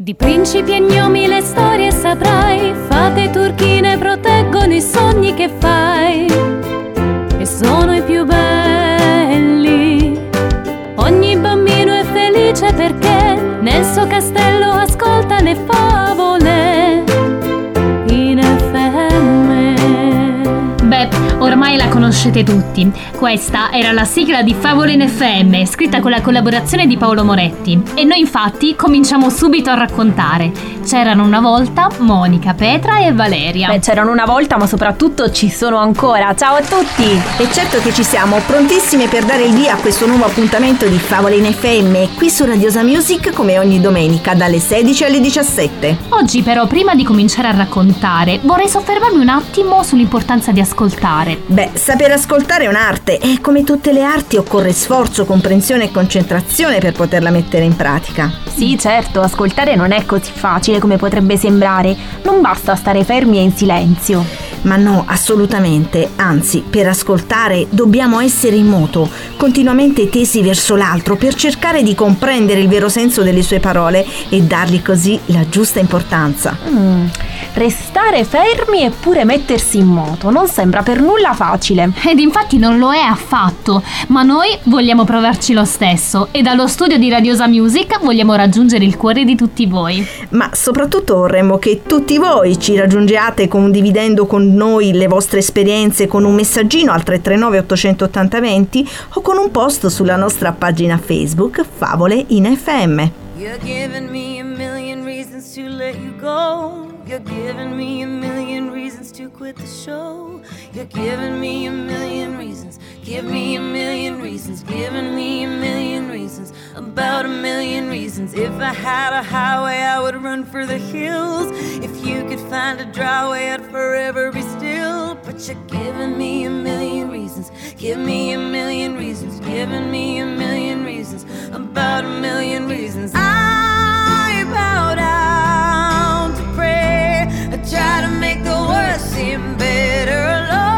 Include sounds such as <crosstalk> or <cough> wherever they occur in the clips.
Di principi e gnomi le storie saprai, fate turchine proteggono i sogni che fai conoscete tutti. Questa era la sigla di Favole in FM, scritta con la collaborazione di Paolo Moretti. E noi infatti cominciamo subito a raccontare. C'erano una volta Monica, Petra e Valeria. Beh, c'erano una volta, ma soprattutto ci sono ancora. Ciao a tutti! E certo che ci siamo, prontissime per dare il via a questo nuovo appuntamento di Favole in FM, qui su Radiosa Music come ogni domenica dalle 16 alle 17. Oggi però, prima di cominciare a raccontare, vorrei soffermarmi un attimo sull'importanza di ascoltare. Beh, saper ascoltare è un'arte e come tutte le arti occorre sforzo, comprensione e concentrazione per poterla mettere in pratica. Sì, certo, ascoltare non è così facile come potrebbe sembrare. Non basta stare fermi e in silenzio. Ma no, assolutamente, anzi, per ascoltare dobbiamo essere in moto, continuamente tesi verso l'altro per cercare di comprendere il vero senso delle sue parole e dargli così la giusta importanza. Mm, restare fermi eppure mettersi in moto non sembra per nulla facile. Ed infatti non lo è affatto, ma noi vogliamo provarci lo stesso e dallo studio di Radiosa Music vogliamo raggiungere il cuore di tutti voi. Ma soprattutto vorremmo che tutti voi ci raggiungiate condividendo noi le vostre esperienze con un messaggino al 339 880 20 o con un post sulla nostra pagina Facebook Favole in FM. You're giving me a million reasons to let you go. You're giving me a million reasons to quit the show. You're giving me a million reasons. Give me a million reasons. Giving me a million reasons. About a million reasons. If I had a highway, I would run for the hills. If you could find a dry way, I'd forever be still. But you're giving me a million reasons. Give me a million reasons. Giving me a million reasons. About a million reasons. I bow down to pray. I try to make the worst seem better. Lord,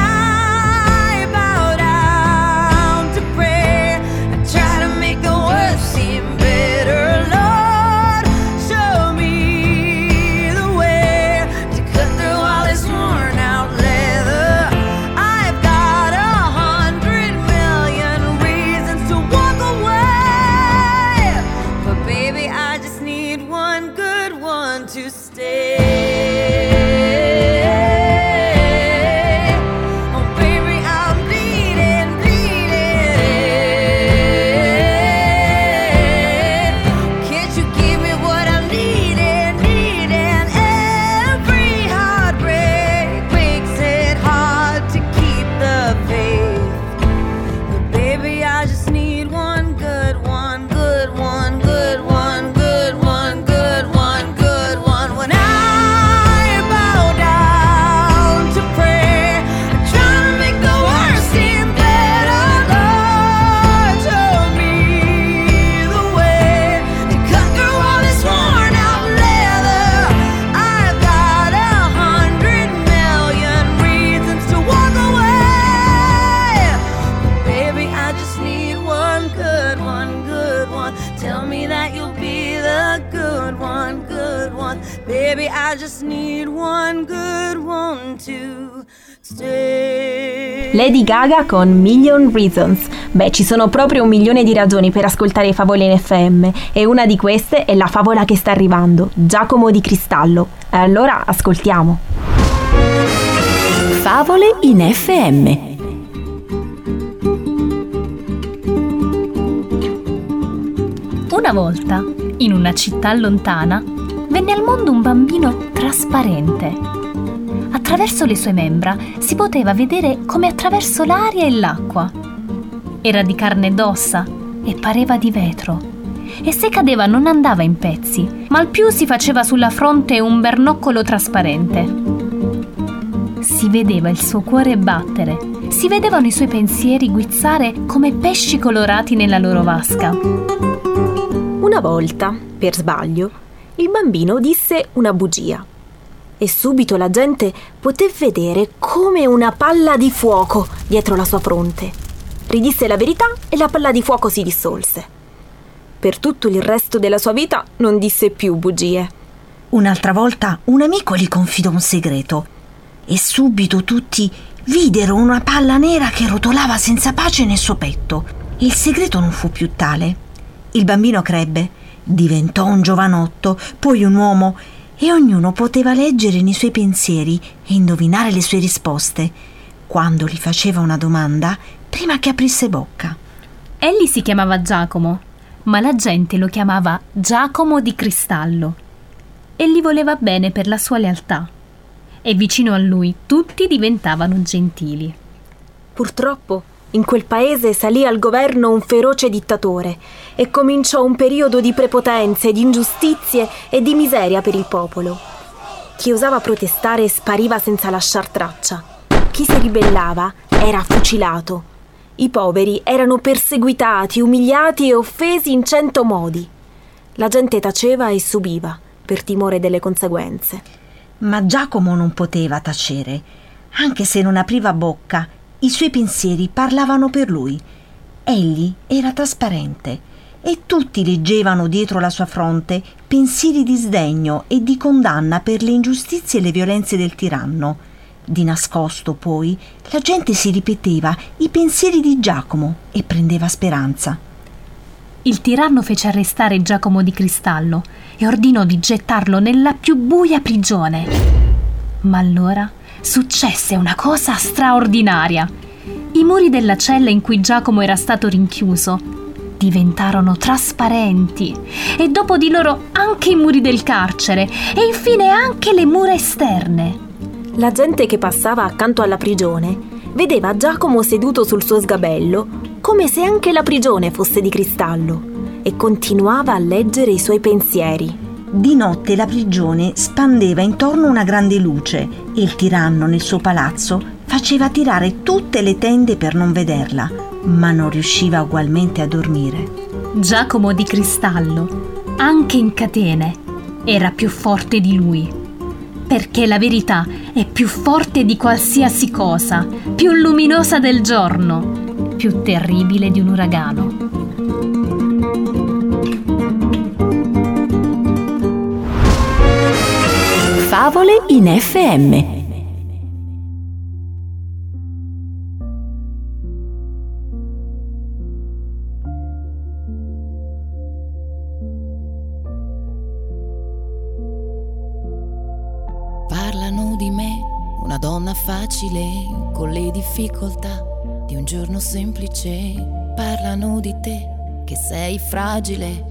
Lady Gaga con Million Reasons. Beh, ci sono proprio un milione di ragioni per ascoltare favole in FM e una di queste è la favola che sta arrivando, Giacomo di Cristallo. E Allora ascoltiamo. Favole in FM. Una volta, in una città lontana, venne al mondo un bambino trasparente Attraverso le sue membra si poteva vedere come attraverso l'aria e l'acqua. Era di carne ed ossa e pareva di vetro. E se cadeva non andava in pezzi, ma al più si faceva sulla fronte un bernoccolo trasparente. Si vedeva il suo cuore battere, si vedevano i suoi pensieri guizzare come pesci colorati nella loro vasca. Una volta, per sbaglio, il bambino disse una bugia e subito la gente poté vedere come una palla di fuoco dietro la sua fronte. Ridisse la verità e la palla di fuoco si dissolse. Per tutto il resto della sua vita non disse più bugie. Un'altra volta un amico gli confidò un segreto e subito tutti videro una palla nera che rotolava senza pace nel suo petto. Il segreto non fu più tale. Il bambino crebbe, diventò un giovanotto, poi un uomo e ognuno poteva leggere nei suoi pensieri e indovinare le sue risposte quando gli faceva una domanda prima che aprisse bocca. Egli si chiamava Giacomo, ma la gente lo chiamava Giacomo di Cristallo e gli voleva bene per la sua lealtà e vicino a lui tutti diventavano gentili. Purtroppo in quel paese salì al governo un feroce dittatore e cominciò un periodo di prepotenze, di ingiustizie e di miseria per il popolo. Chi osava protestare spariva senza lasciar traccia. Chi si ribellava era fucilato. I poveri erano perseguitati, umiliati e offesi in cento modi. La gente taceva e subiva per timore delle conseguenze. Ma Giacomo non poteva tacere, anche se non apriva bocca, i suoi pensieri parlavano per lui. Egli era trasparente e tutti leggevano dietro la sua fronte pensieri di sdegno e di condanna per le ingiustizie e le violenze del tiranno. Di nascosto, poi, la gente si ripeteva i pensieri di Giacomo e prendeva speranza. Il tiranno fece arrestare Giacomo di Cristallo e ordinò di gettarlo nella più buia prigione. Ma allora successe una cosa straordinaria. I muri della cella in cui Giacomo era stato rinchiuso diventarono trasparenti e dopo di loro anche i muri del carcere e infine anche le mura esterne. La gente che passava accanto alla prigione vedeva Giacomo seduto sul suo sgabello come se anche la prigione fosse di cristallo, e continuava a leggere i suoi pensieri. Di notte la prigione spandeva intorno una grande luce e il tiranno nel suo palazzo faceva tirare tutte le tende per non vederla, ma non riusciva ugualmente a dormire. Giacomo di Cristallo, anche in catene, era più forte di lui. Perché la verità è più forte di qualsiasi cosa, più luminosa del giorno più terribile di un uragano. Favole in FM. Parlano di me, una donna facile con le difficoltà di un giorno semplice. Parlano di te, che sei fragile,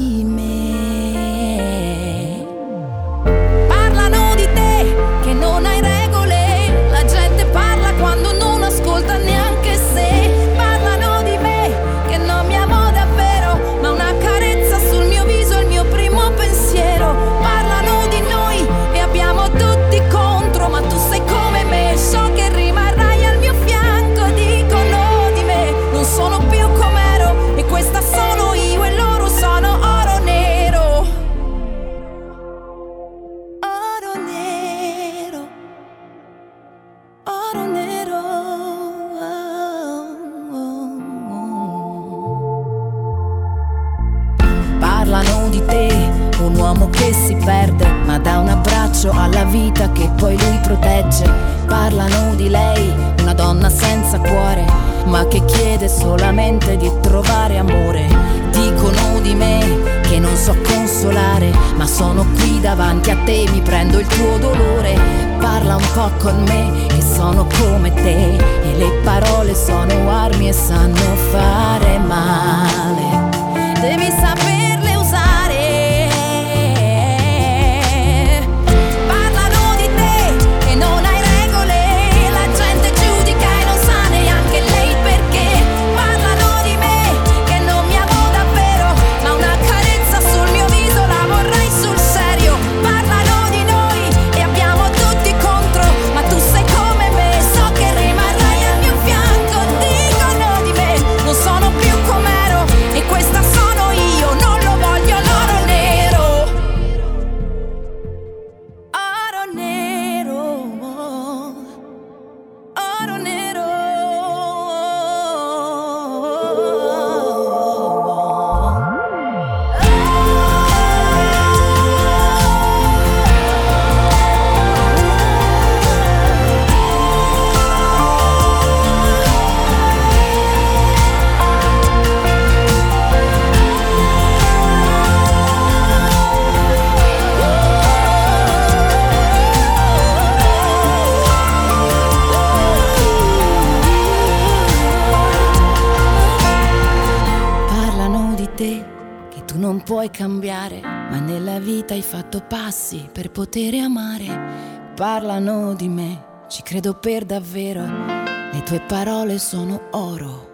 credo per davvero, le tue parole sono oro.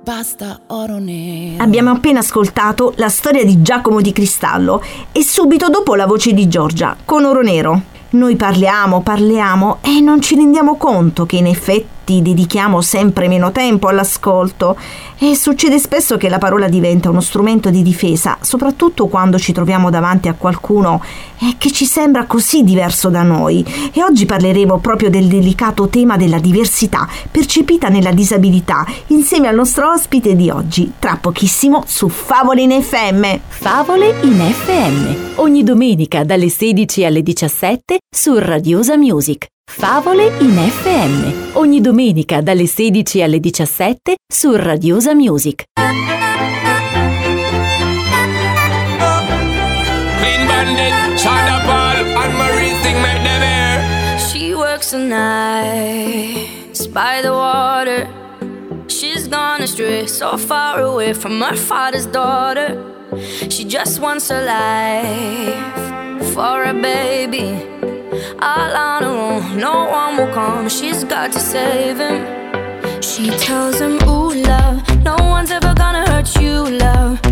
Basta oro nero. Abbiamo appena ascoltato la storia di Giacomo di Cristallo e subito dopo la voce di Giorgia con Oro Nero. Noi parliamo, parliamo e non ci rendiamo conto che in effetti adulti dedichiamo sempre meno tempo all'ascolto e succede spesso che la parola diventa uno strumento di difesa, soprattutto quando ci troviamo davanti a qualcuno eh, che ci sembra così diverso da noi. E oggi parleremo proprio del delicato tema della diversità percepita nella disabilità insieme al nostro ospite di oggi, tra pochissimo su Favole in FM. Favole in FM, ogni domenica dalle 16 alle 17 su Radiosa Music. Favole in FM, ogni domenica dalle 16 alle 17 su Radiosa Music. She works the nights by the water. She's gone astray, so far away from her father's daughter. She just wants a life for a baby. All on her own, no one will come. She's got to save him. She tells him, Ooh, love, no one's ever gonna hurt you, love.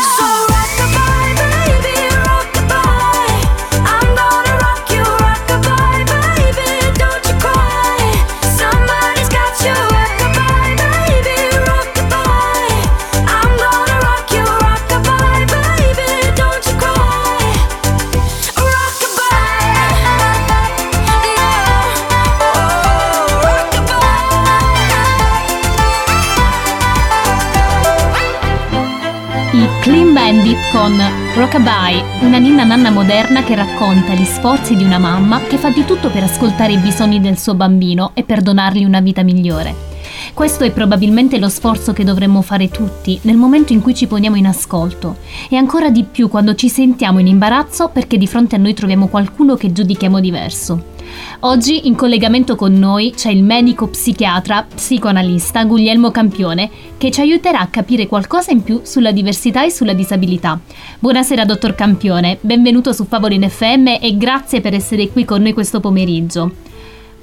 Bandit con Rockabye, una ninna nanna moderna che racconta gli sforzi di una mamma che fa di tutto per ascoltare i bisogni del suo bambino e per donargli una vita migliore. Questo è probabilmente lo sforzo che dovremmo fare tutti nel momento in cui ci poniamo in ascolto e ancora di più quando ci sentiamo in imbarazzo perché di fronte a noi troviamo qualcuno che giudichiamo diverso. Oggi in collegamento con noi c'è il medico psichiatra psicoanalista Guglielmo Campione che ci aiuterà a capire qualcosa in più sulla diversità e sulla disabilità. Buonasera dottor Campione, benvenuto su Favolin FM e grazie per essere qui con noi questo pomeriggio.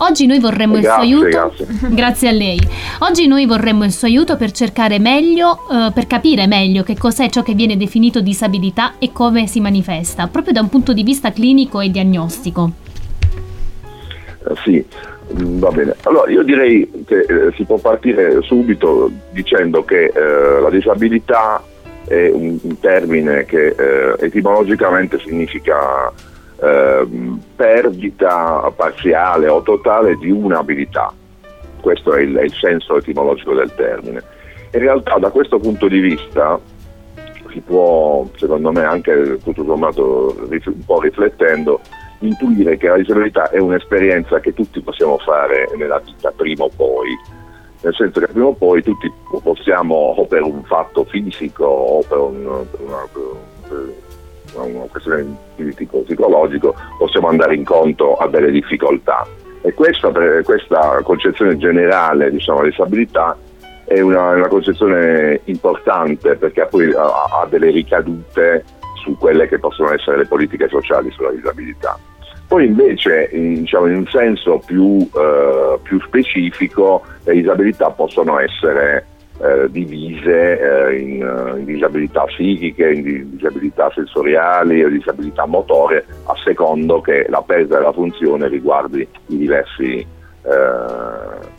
Oggi noi vorremmo il suo Grazie, aiuto. grazie. <laughs> Grazie a lei. Oggi noi vorremmo il suo aiuto per cercare meglio, eh, per capire meglio che cos'è ciò che viene definito disabilità e come si manifesta, proprio da un punto di vista clinico e diagnostico. Sì, mm, va bene. Allora io direi che eh, si può partire subito dicendo che eh, la disabilità è un, un termine che eh, etimologicamente significa ehm, perdita parziale o totale di un'abilità. Questo è il, è il senso etimologico del termine. In realtà da questo punto di vista si può, secondo me, anche tutto sommato un po' riflettendo, intuire che la disabilità è un'esperienza che tutti possiamo fare nella vita prima o poi, nel senso che prima o poi tutti possiamo, o per un fatto fisico o per, un- per una, per una questione psicologico, possiamo andare incontro a delle difficoltà. E questa, questa concezione generale diciamo, della disabilità è una, una concezione importante perché poi ha, ha delle ricadute su quelle che possono essere le politiche sociali sulla disabilità. Poi invece in, diciamo, in un senso più, eh, più specifico le disabilità possono essere eh, divise eh, in, eh, in disabilità psichiche, in di- disabilità sensoriali o disabilità motorie a secondo che la perdita della funzione riguardi i diversi eh,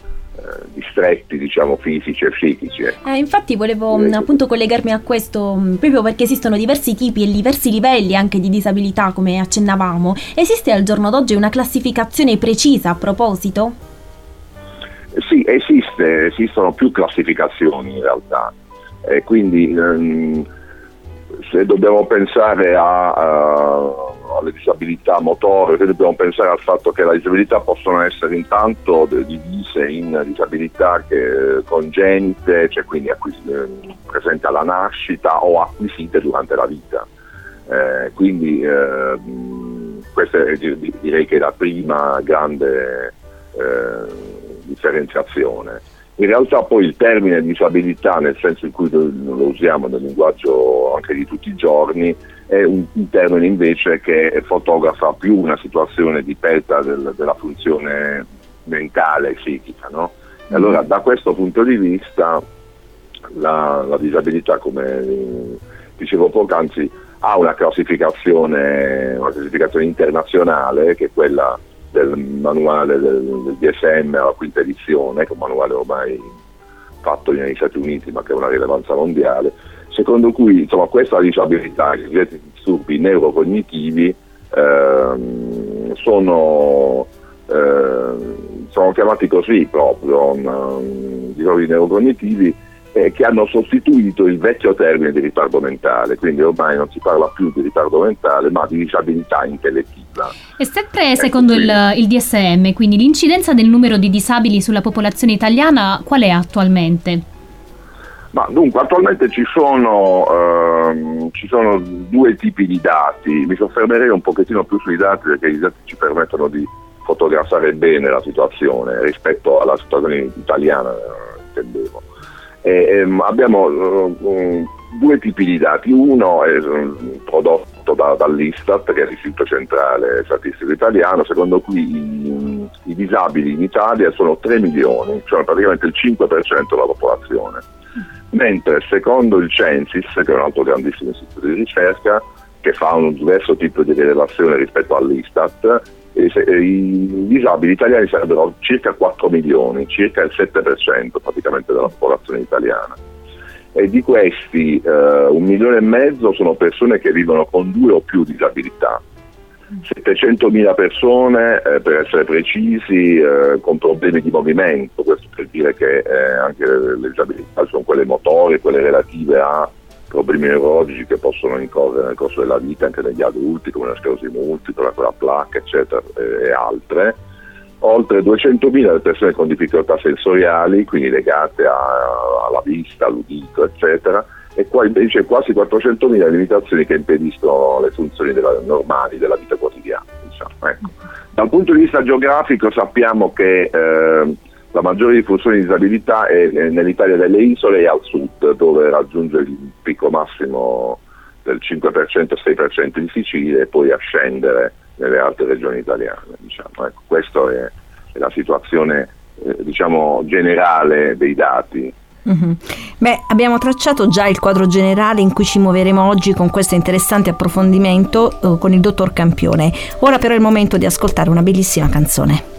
distretti diciamo fisici e psichici. ecco. Eh, infatti volevo mh, appunto collegarmi a questo mh, proprio perché esistono diversi tipi e diversi livelli anche di disabilità come accennavamo. Esiste al giorno d'oggi una classificazione precisa a proposito? Sì, esiste, esistono più classificazioni in realtà, e quindi ehm, se dobbiamo pensare a, a- alle disabilità motorie, se dobbiamo pensare al fatto che le disabilità possono essere intanto divise in disabilità che, congenite, cioè quindi acquis- presenti alla nascita o acquisite durante la vita. Eh, quindi ehm, questa è, di- direi che è la prima grande eh, differenziazione. In realtà poi il termine disabilità, nel senso in cui lo usiamo nel linguaggio anche di tutti i giorni, è un, un termine invece che fotografa più una situazione di perdita del- della funzione mentale e psichica. no? E allora da questo punto di vista la, la disabilità, come eh, dicevo poc'anzi, ha una classificazione, una classificazione internazionale che è quella del manuale del, del DSM alla quinta edizione, che è un manuale ormai fatto negli Stati Uniti ma che ha una rilevanza mondiale, secondo cui insomma, questa disabilità, i cosiddetti disturbi neurocognitivi, ehm, sono, ehm, sono chiamati così proprio, um, disturbi neurocognitivi, eh, che hanno sostituito il vecchio termine di ritardo mentale, quindi ormai non si parla più di ritardo mentale ma di disabilità intellettiva. E sempre secondo il, il DSM, quindi l'incidenza del numero di disabili sulla popolazione italiana qual è attualmente? Ma dunque, attualmente ci sono, ehm, ci sono due tipi di dati, mi soffermerei un pochettino più sui dati perché i dati ci permettono di fotografare bene la situazione rispetto alla situazione italiana, eh, intendevo. E, ehm, abbiamo um, due tipi di dati, uno è um, prodotto da, dall'Istat, che è l'Istituto Centrale Statistico Italiano, secondo cui i, i disabili in Italia sono 3 milioni, cioè praticamente il 5% della popolazione, mentre secondo il Censis, che è un altro grandissimo istituto di ricerca, che fa un diverso tipo di rilevazione rispetto all'Istat, i disabili italiani sarebbero circa 4 milioni, circa il 7% praticamente della popolazione italiana. E di questi eh, un milione e mezzo sono persone che vivono con due o più disabilità. 700.000 persone, eh, per essere precisi, eh, con problemi di movimento, questo per dire che eh, anche le disabilità sono quelle motorie, quelle relative a problemi neurologici che possono incorrere nel corso della vita anche negli adulti, come la sclerosi multipla, la placca, eccetera, e altre. Oltre 200.000 le persone con difficoltà sensoriali, quindi legate a, alla vista, all'udito, eccetera, e qua invece quasi 400.000 le limitazioni che impediscono le funzioni della, normali della vita quotidiana. Diciamo. Ecco. Dal punto di vista geografico sappiamo che eh, la maggiore diffusione di disabilità è nell'Italia delle isole e al sud, dove raggiunge il picco massimo del 5%-6% di Sicilia e poi a scendere nelle altre regioni italiane. Diciamo. Ecco, questa è, è, la situazione eh, diciamo, generale dei dati. Mm-hmm. Beh, abbiamo tracciato già il quadro generale in cui ci muoveremo oggi con questo interessante approfondimento eh, con il dottor Campione. Ora però è il momento di ascoltare una bellissima canzone.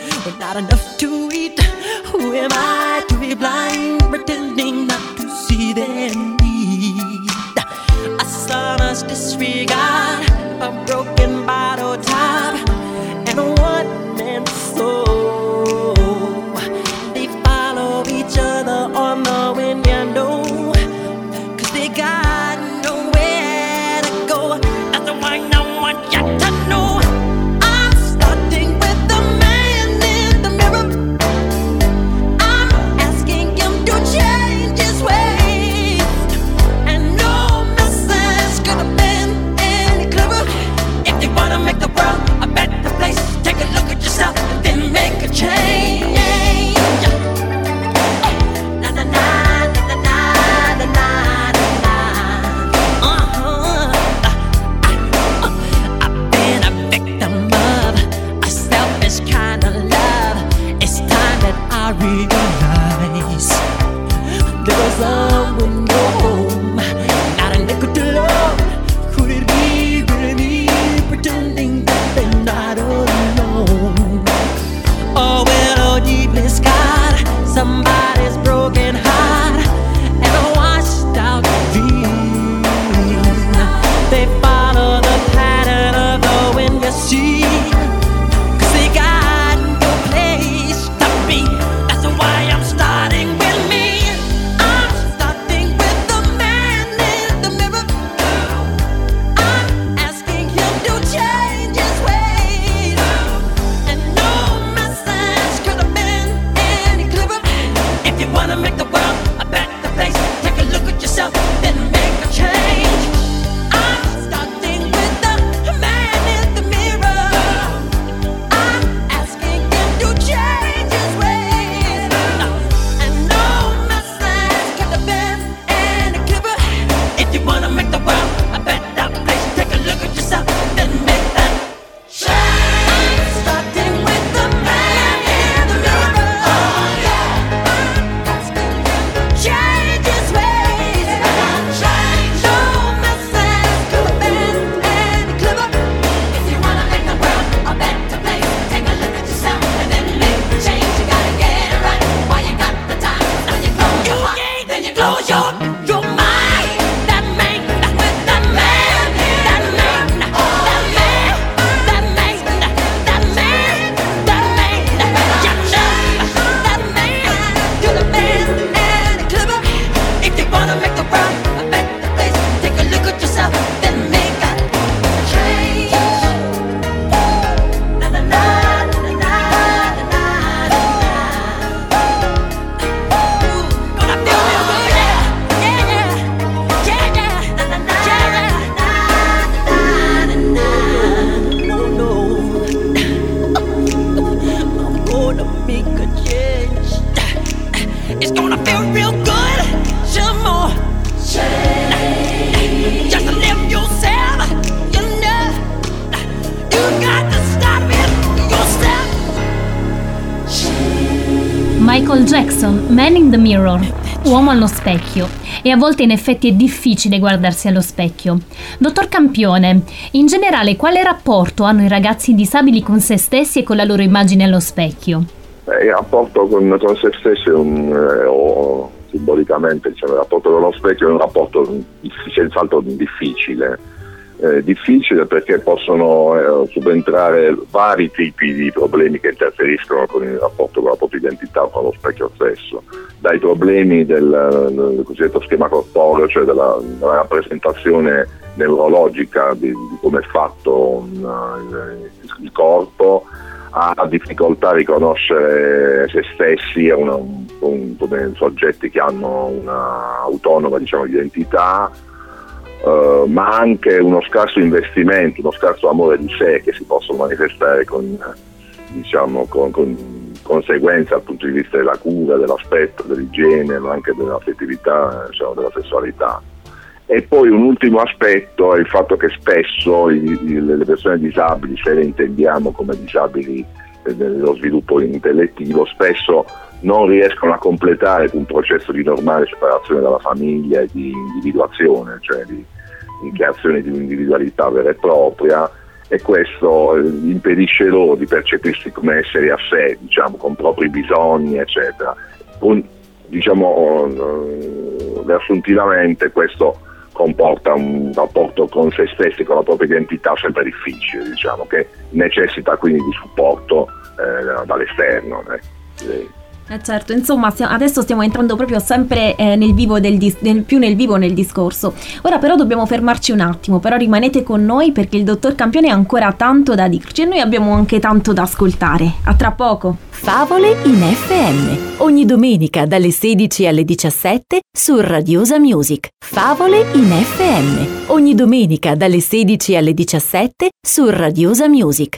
but not enough to eat. Who am I to be blind, pretending not to see their need? A son's disregard, Michael Jackson, Man in the Mirror, uomo allo specchio. E a volte in effetti è difficile guardarsi allo specchio. Dottor Campione, in generale quale rapporto hanno i ragazzi disabili con se stessi e con la loro immagine allo specchio? Eh, il rapporto con, con se stessi un, eh, o simbolicamente diciamo, il rapporto con lo specchio è un rapporto senz'altro difficile eh, difficile perché possono eh, subentrare vari tipi di problemi che interferiscono con il rapporto con la propria identità, con lo specchio stesso, dai problemi del, del cosiddetto schema corporeo, cioè della, della rappresentazione neurologica di, di come è fatto una, il, il, corpo, a difficoltà a riconoscere se stessi una, un, un, come soggetti che hanno una autonoma diciamo, identità, Uh, ma anche uno scarso investimento, uno scarso amore di sé che si possono manifestare con, diciamo, con, con conseguenze dal punto di vista della cura, dell'aspetto, dell'igiene, ma anche dell'affettività, diciamo, della sessualità. E poi un ultimo aspetto è il fatto che spesso i, i, le persone disabili, se le intendiamo come disabili dello sviluppo intellettivo, spesso non riescono a completare un processo di normale separazione dalla famiglia e di individuazione, cioè di, di creazione di un'individualità vera e propria e questo eh, impedisce loro di percepirsi come esseri a sé, diciamo, con propri bisogni, eccetera. Un, diciamo, eh, riassuntivamente questo comporta un rapporto con se stessi, con la propria identità sempre difficile, diciamo, che necessita quindi di supporto eh, dall'esterno. Eh. Eh certo, insomma, adesso stiamo entrando proprio sempre eh, nel vivo del dis- nel, più nel vivo nel discorso. Ora però dobbiamo fermarci un attimo, però rimanete con noi perché il dottor Campione ha ancora tanto da dirci e noi abbiamo anche tanto da ascoltare. A tra poco. Favole in FM, ogni domenica dalle 16 alle 17 su Radiosa Music. Favole in FM, ogni domenica dalle 16 alle 17 su Radiosa Music.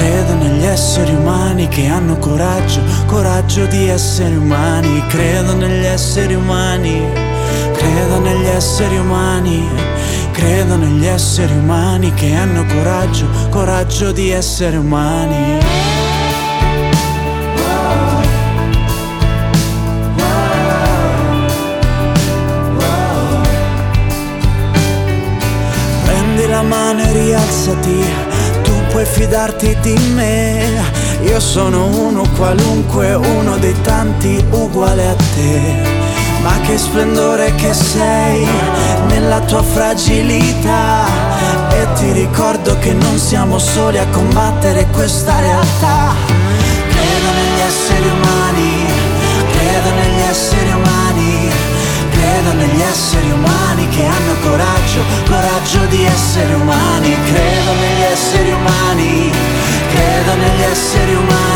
Credo negli esseri umani che hanno coraggio, coraggio di essere umani. Credo negli esseri umani, credo negli esseri umani. Credo negli esseri umani che hanno coraggio, coraggio di essere umani. La mano e rialzati puoi fidarti di me. Io sono uno qualunque, uno dei tanti uguale a te. Ma che splendore che sei nella tua fragilità. E ti ricordo che non siamo soli a combattere questa realtà. Credo negli esseri umani, credo negli esseri umani, credo negli esseri umani che hanno coraggio, coraggio di essere umani, credo negli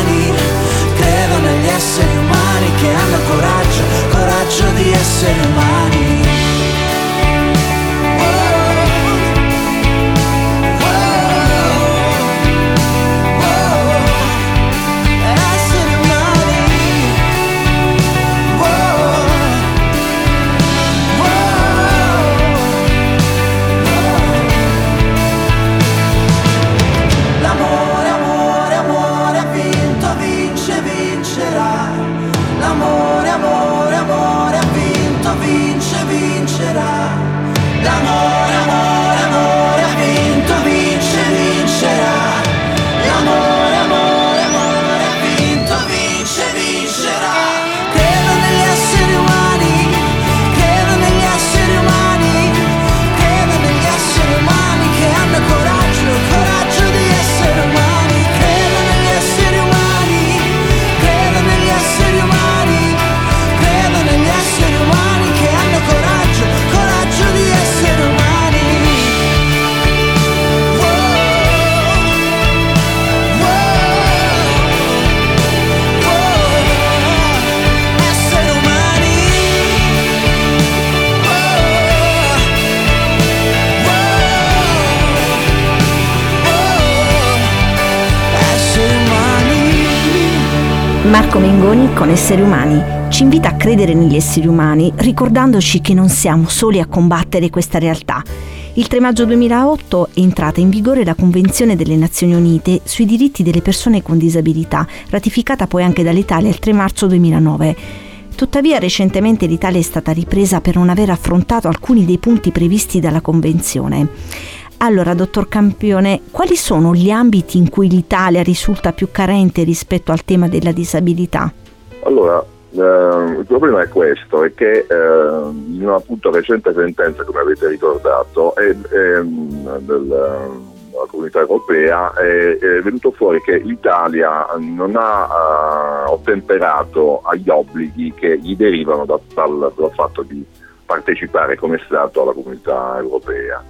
Marco Mengoni con Esseri Umani ci invita a credere negli esseri umani ricordandoci che non siamo soli a combattere questa realtà. Il 3 maggio 2008 è entrata in vigore la Convenzione delle Nazioni Unite sui diritti delle persone con disabilità, ratificata poi anche dall'Italia il 3 marzo 2009. Tuttavia recentemente l'Italia è stata ripresa per non aver affrontato alcuni dei punti previsti dalla Convenzione. Allora, dottor Campione, quali sono gli ambiti in cui l'Italia risulta più carente rispetto al tema della disabilità? Allora, Uh, il problema è questo, è che uh, in una appunto recente sentenza, come avete ricordato, è, è, della comunità europea è, è, venuto fuori che l'Italia non ha uh, ottemperato agli obblighi che gli derivano da, dal, dal fatto di partecipare come Stato alla comunità europea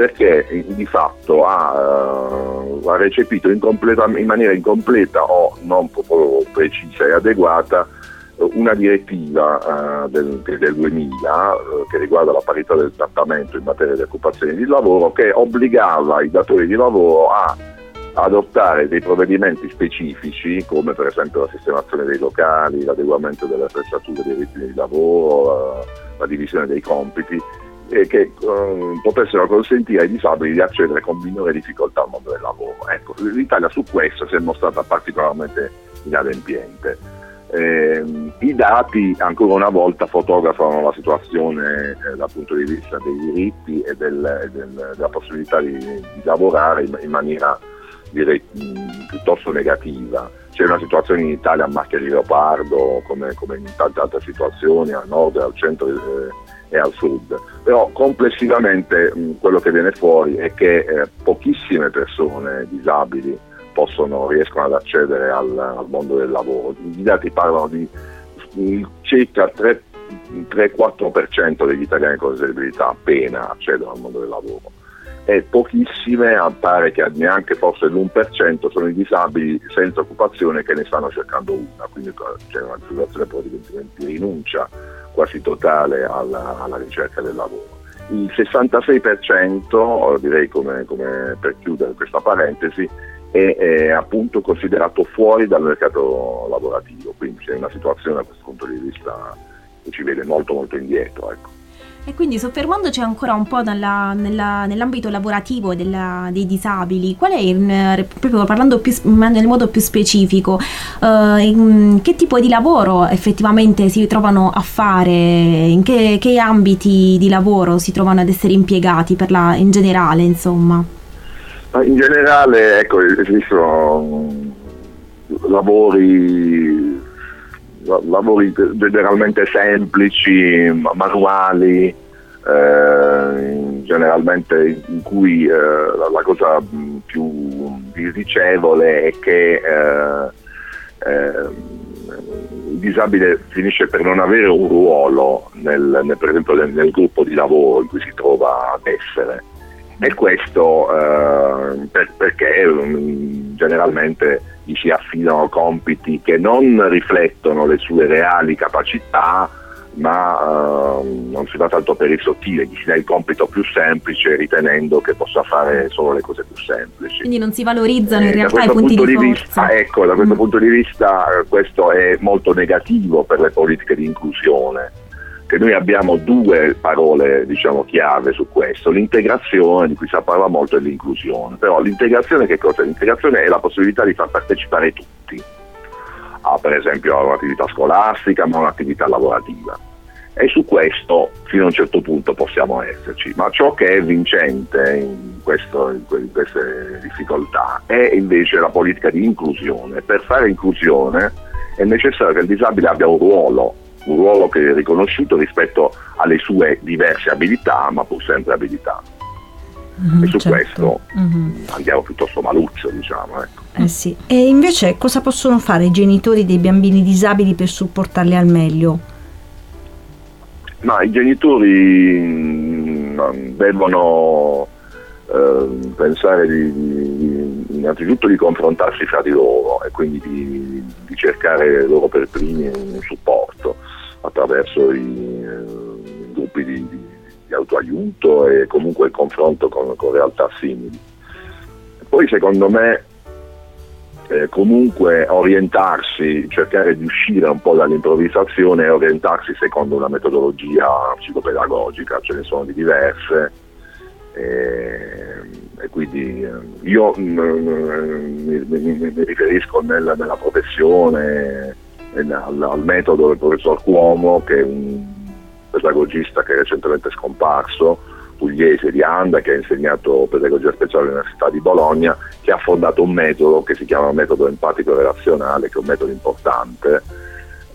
perché di fatto ha, uh, ha recepito in, in, maniera incompleta o non proprio precisa e adeguata una direttiva uh, del, del, 2000 uh, che riguarda la parità del trattamento in materia di occupazione di lavoro che obbligava i datori di lavoro a adottare dei provvedimenti specifici come per esempio la sistemazione dei locali, l'adeguamento delle attrezzature dei ritmi di lavoro, la divisione dei compiti e che um, potessero consentire ai disabili di accedere con minore difficoltà al mondo del lavoro. Ecco, L'Italia su questo si è mostrata particolarmente inadempiente. Eh, I dati ancora una volta fotografano la situazione eh, dal punto di vista dei diritti e del, del, della possibilità di, di lavorare in, in, maniera direi mh, piuttosto negativa. C'è una situazione in Italia a macchia di leopardo, come, come in tante altre situazioni, al nord e al centro eh, e al sud. Però complessivamente mh, quello che viene fuori è che eh, pochissime persone disabili possono, riescono ad accedere al, al mondo del lavoro. I dati parlano di circa 3-4% degli italiani con disabilità appena accedono al mondo del lavoro e pochissime, pare che neanche forse l'1% sono i disabili senza occupazione che ne stanno cercando una, quindi c'è una situazione di rinuncia quasi totale alla, alla ricerca del lavoro. Il 66%, direi come, come per chiudere questa parentesi, è, è, appunto considerato fuori dal mercato lavorativo, quindi c'è una situazione da questo punto di vista che ci vede molto molto indietro. Ecco. E quindi soffermandoci ancora un po' nella, nella, nell'ambito lavorativo della, dei disabili, qual è, in, proprio parlando più, nel modo più specifico, uh, in, che tipo di lavoro effettivamente si trovano a fare, in che, che ambiti di lavoro si trovano ad essere impiegati la, in generale, insomma? In generale, ecco, esistono lavori, lavori generalmente semplici, manuali, eh, generalmente in cui eh, la, cosa più disdicevole è che eh, eh, il disabile finisce per non avere un ruolo nel, nel, per esempio nel, nel gruppo di lavoro in cui si trova ad essere e questo eh, per, perché um, generalmente gli si affidano compiti che non riflettono le sue reali capacità ma uh, non si va tanto per il sottile, gli si dà il compito più semplice ritenendo che possa fare solo le cose più semplici. Quindi non si valorizzano in eh, realtà i punti di, di vista, ecco, da questo mm. punto di vista eh, questo è molto negativo per le politiche di inclusione che noi abbiamo due parole diciamo, chiave su questo, l'integrazione di cui si parla molto e l'inclusione, però l'integrazione che cosa? L'integrazione è la possibilità di far partecipare tutti, a, per esempio a un'attività scolastica ma a un'attività lavorativa. E su questo fino a un certo punto possiamo esserci, ma ciò che è vincente in, questo, in queste difficoltà è invece la politica di inclusione. Per fare inclusione è necessario che il disabile abbia un ruolo un ruolo che è riconosciuto rispetto alle sue diverse abilità, ma pur sempre abilità. Mm-hmm, e su certo. questo mm-hmm. andiamo piuttosto maluzzo, diciamo. Ecco. Eh sì. E invece cosa possono fare i genitori dei bambini disabili per supportarli al meglio? Ma i genitori mm, devono eh, pensare di, di, innanzitutto di confrontarsi fra di loro e quindi di, di cercare loro per primi un supporto attraverso i, eh, gruppi di, di, di, autoaiuto e comunque il confronto con, con realtà simili. Poi secondo me eh, comunque orientarsi, cercare di uscire un po' dall'improvvisazione e orientarsi secondo una metodologia psicopedagogica, ce ne sono di diverse. E, e quindi eh, io mm, mm, mi, mi, mi, riferisco nel, nella professione al, al, metodo del professor Cuomo che è un pedagogista che è recentemente scomparso pugliese di Anda che ha insegnato pedagogia speciale all'Università di Bologna che ha fondato un metodo che si chiama metodo empatico relazionale che è un metodo importante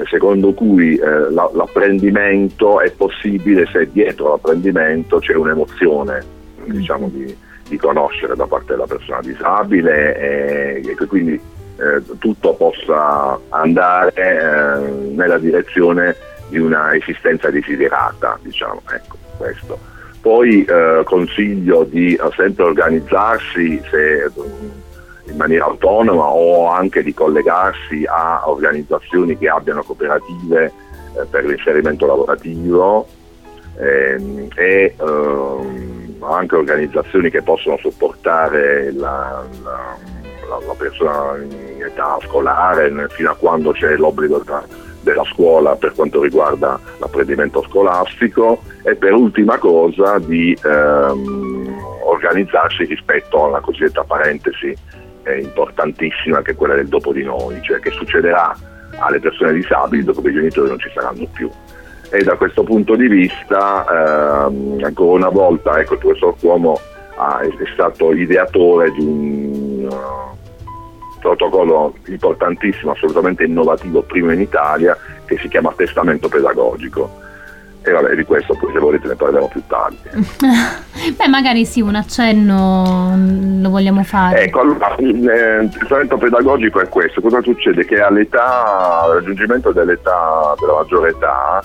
secondo cui eh, la, l'apprendimento è possibile se dietro l'apprendimento c'è un'emozione diciamo, di, di, conoscere da parte della persona disabile e, e che quindi eh, tutto possa andare eh, nella direzione di una esistenza desiderata, diciamo, ecco, questo. Poi eh, consiglio di eh, sempre organizzarsi se, mm, in maniera autonoma o anche di collegarsi a organizzazioni che abbiano cooperative eh, per l'inserimento lavorativo ehm, e ehm, anche organizzazioni che possono supportare la, la, la, persona in età scolare fino a quando c'è l'obbligo della, scuola per quanto riguarda l'apprendimento scolastico e per ultima cosa di ehm, organizzarsi rispetto alla cosiddetta parentesi eh, importantissima che è quella del dopo di noi, cioè che succederà alle persone disabili dopo che i genitori non ci saranno più. E da questo punto di vista ehm, ancora una volta ecco, il professor Cuomo ha, è stato ideatore di un protocollo importantissimo, assolutamente innovativo, primo in Italia, che si chiama testamento pedagogico. E vabbè, di questo poi se volete ne parleremo più tardi. <laughs> Beh, magari sì, un accenno lo vogliamo fare. Ecco, allora, eh, il testamento pedagogico è questo. Cosa succede? Che all'età, al raggiungimento dell'età, della maggiore età,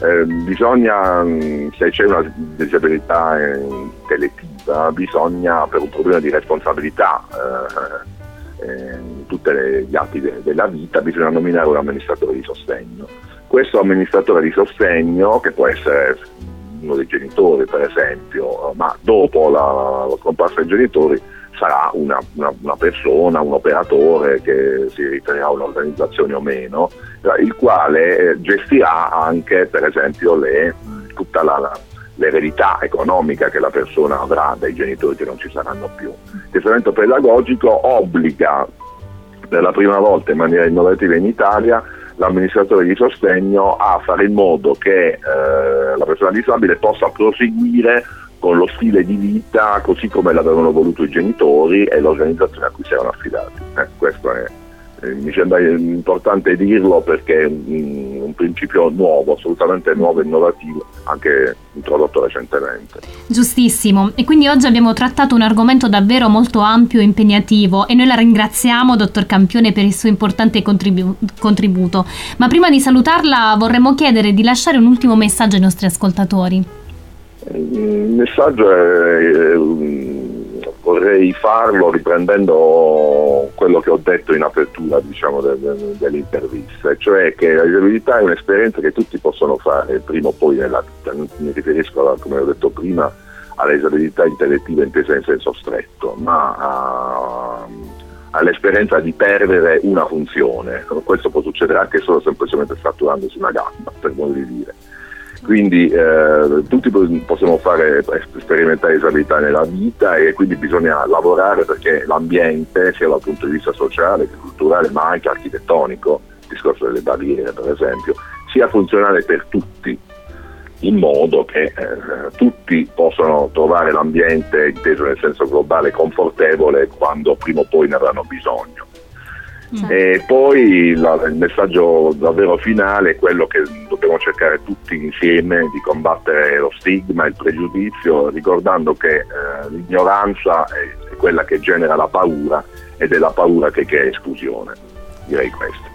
eh, bisogna, mm, se c'è una disabilità intellettiva, bisogna per un problema di responsabilità eh, eh, tutti gli atti de- della vita, bisogna nominare un amministratore di sostegno. Questo amministratore di sostegno, che può essere uno dei genitori per esempio, ma dopo la, la scomparsa dei genitori, sarà una, una, una, persona, un operatore che si riferirà a un'organizzazione o meno, il quale eh, gestirà anche per esempio le, tutta la, la, l'eredità economica che la persona avrà dai genitori che non ci saranno più. Il testamento pedagogico obbliga per la prima volta in maniera innovativa in Italia l'amministratore di sostegno a fare in modo che eh, la persona disabile possa proseguire con lo stile di vita così come l'avevano voluto i genitori e l'organizzazione a cui si erano affidati. Eh, questo è, eh, mi sembra importante dirlo perché è un, un, principio nuovo, assolutamente nuovo e innovativo, anche introdotto recentemente. Giustissimo, e quindi oggi abbiamo trattato un argomento davvero molto ampio e impegnativo e noi la ringraziamo, dottor Campione, per il suo importante contribu- contributo. Ma prima di salutarla vorremmo chiedere di lasciare un ultimo messaggio ai nostri ascoltatori. Il messaggio è, vorrei farlo riprendendo quello che ho detto in apertura diciamo, de, de, dell'intervista, cioè che la disabilità è un'esperienza che tutti possono fare prima o poi nella vita, mi riferisco, come ho detto prima, alla disabilità intellettiva intesa in senso stretto, ma a, all'esperienza di perdere una funzione. Questo può succedere anche solo semplicemente fratturandosi una gamba, per modo di dire. Quindi eh, tutti possiamo fare, sperimentare disabilità nella vita e quindi bisogna lavorare perché l'ambiente, sia dal punto di vista sociale che culturale, ma anche architettonico, il discorso delle barriere per esempio, sia funzionale per tutti, in modo che eh, tutti possano trovare l'ambiente inteso nel senso globale confortevole quando prima o poi ne avranno bisogno. Certo. E poi la, il messaggio davvero finale è quello che dobbiamo cercare tutti insieme di combattere lo stigma, il pregiudizio, ricordando che eh, l'ignoranza è, è, quella che genera la paura ed è la paura che crea esclusione. Direi questo.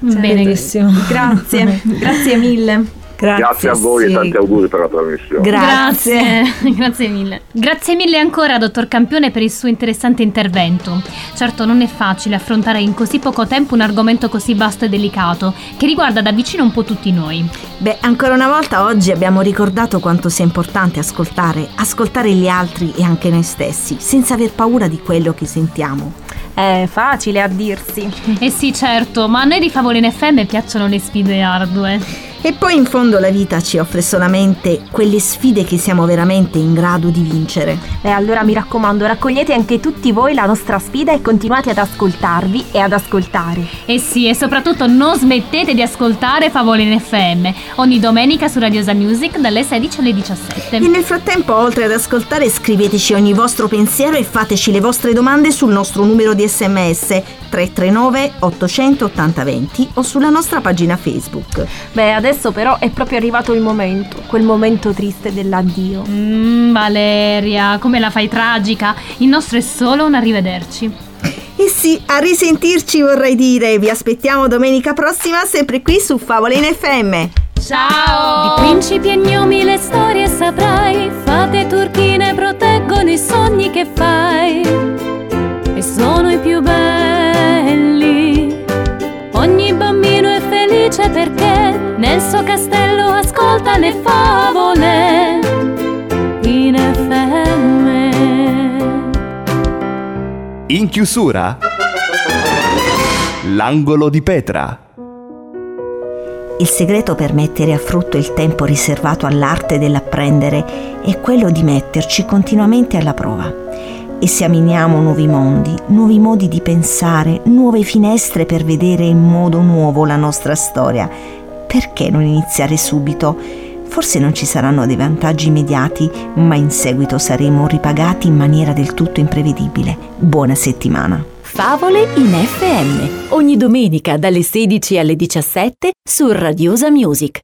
Benissimo. Grazie, <laughs> grazie mille. Grazie, Grazie a voi sì. e tanti auguri per la trasmissione. Grazie. <laughs> Grazie mille. Grazie mille ancora, dottor Campione, per il suo interessante intervento. Certo, non è facile affrontare in così poco tempo un argomento così vasto e delicato, che riguarda da vicino un po' tutti noi. Beh, ancora una volta oggi abbiamo ricordato quanto sia importante ascoltare, ascoltare gli altri e anche noi stessi, senza aver paura di quello che sentiamo. È facile a dirsi. Eh sì, certo, ma a noi di Favole in FM piacciono le sfide ardue. E poi in fondo la vita ci offre solamente quelle sfide che siamo veramente in grado di vincere. E allora mi raccomando, raccogliete anche tutti voi la nostra sfida e continuate ad ascoltarvi e ad ascoltare. Eh sì, e soprattutto non smettete di ascoltare Favole in FM ogni domenica su Radiosa Music dalle 16 alle 17. E nel frattempo, oltre ad ascoltare, scriveteci ogni vostro pensiero e fateci le vostre domande sul nostro numero di sms 339 880 20 o sulla nostra pagina Facebook. Beh, adesso però è proprio arrivato il momento, quel momento triste dell'addio. Mmm, Valeria, come la fai tragica. Il nostro è solo un arrivederci. <laughs> E sì, a risentirci vorrei dire. Vi aspettiamo domenica prossima sempre qui su Favole in FM. Ciao! Di principi e gnomi le storie saprai, fate turchine proteggono i sogni che fai e sono i più belli. Ogni bambino è felice perché suo castello ascolta le favole in FM. In chiusura, l'angolo di Petra. Il segreto per mettere a frutto il tempo riservato all'arte dell'apprendere è quello di metterci continuamente alla prova. Esaminiamo nuovi mondi, nuovi modi di pensare, nuove finestre per vedere in modo nuovo la nostra storia. Perché non iniziare subito? Forse non ci saranno dei vantaggi immediati, ma in seguito saremo ripagati in maniera del tutto imprevedibile. Buona settimana! Favole in FM, ogni domenica dalle 16 alle 17 su Radiosa Music.